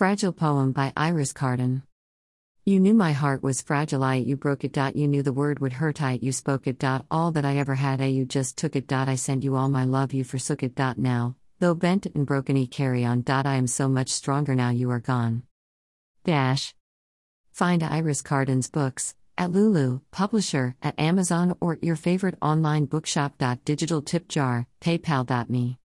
Fragile poem by Iris Carden. You knew my heart was fragile, I you broke it. Dot, you knew the word would hurt, I you spoke it. Dot, all that I ever had, I you just took it. Dot, I sent you all my love, you forsook it. Dot, now, though bent and broken, e carry on. Dot, I am so much stronger now you are gone. Dash. Find Iris Carden's books at Lulu, publisher, at Amazon, or your favorite online bookshop. Digital tip jar, paypal.me.